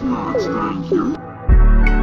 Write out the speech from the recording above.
Not thank you.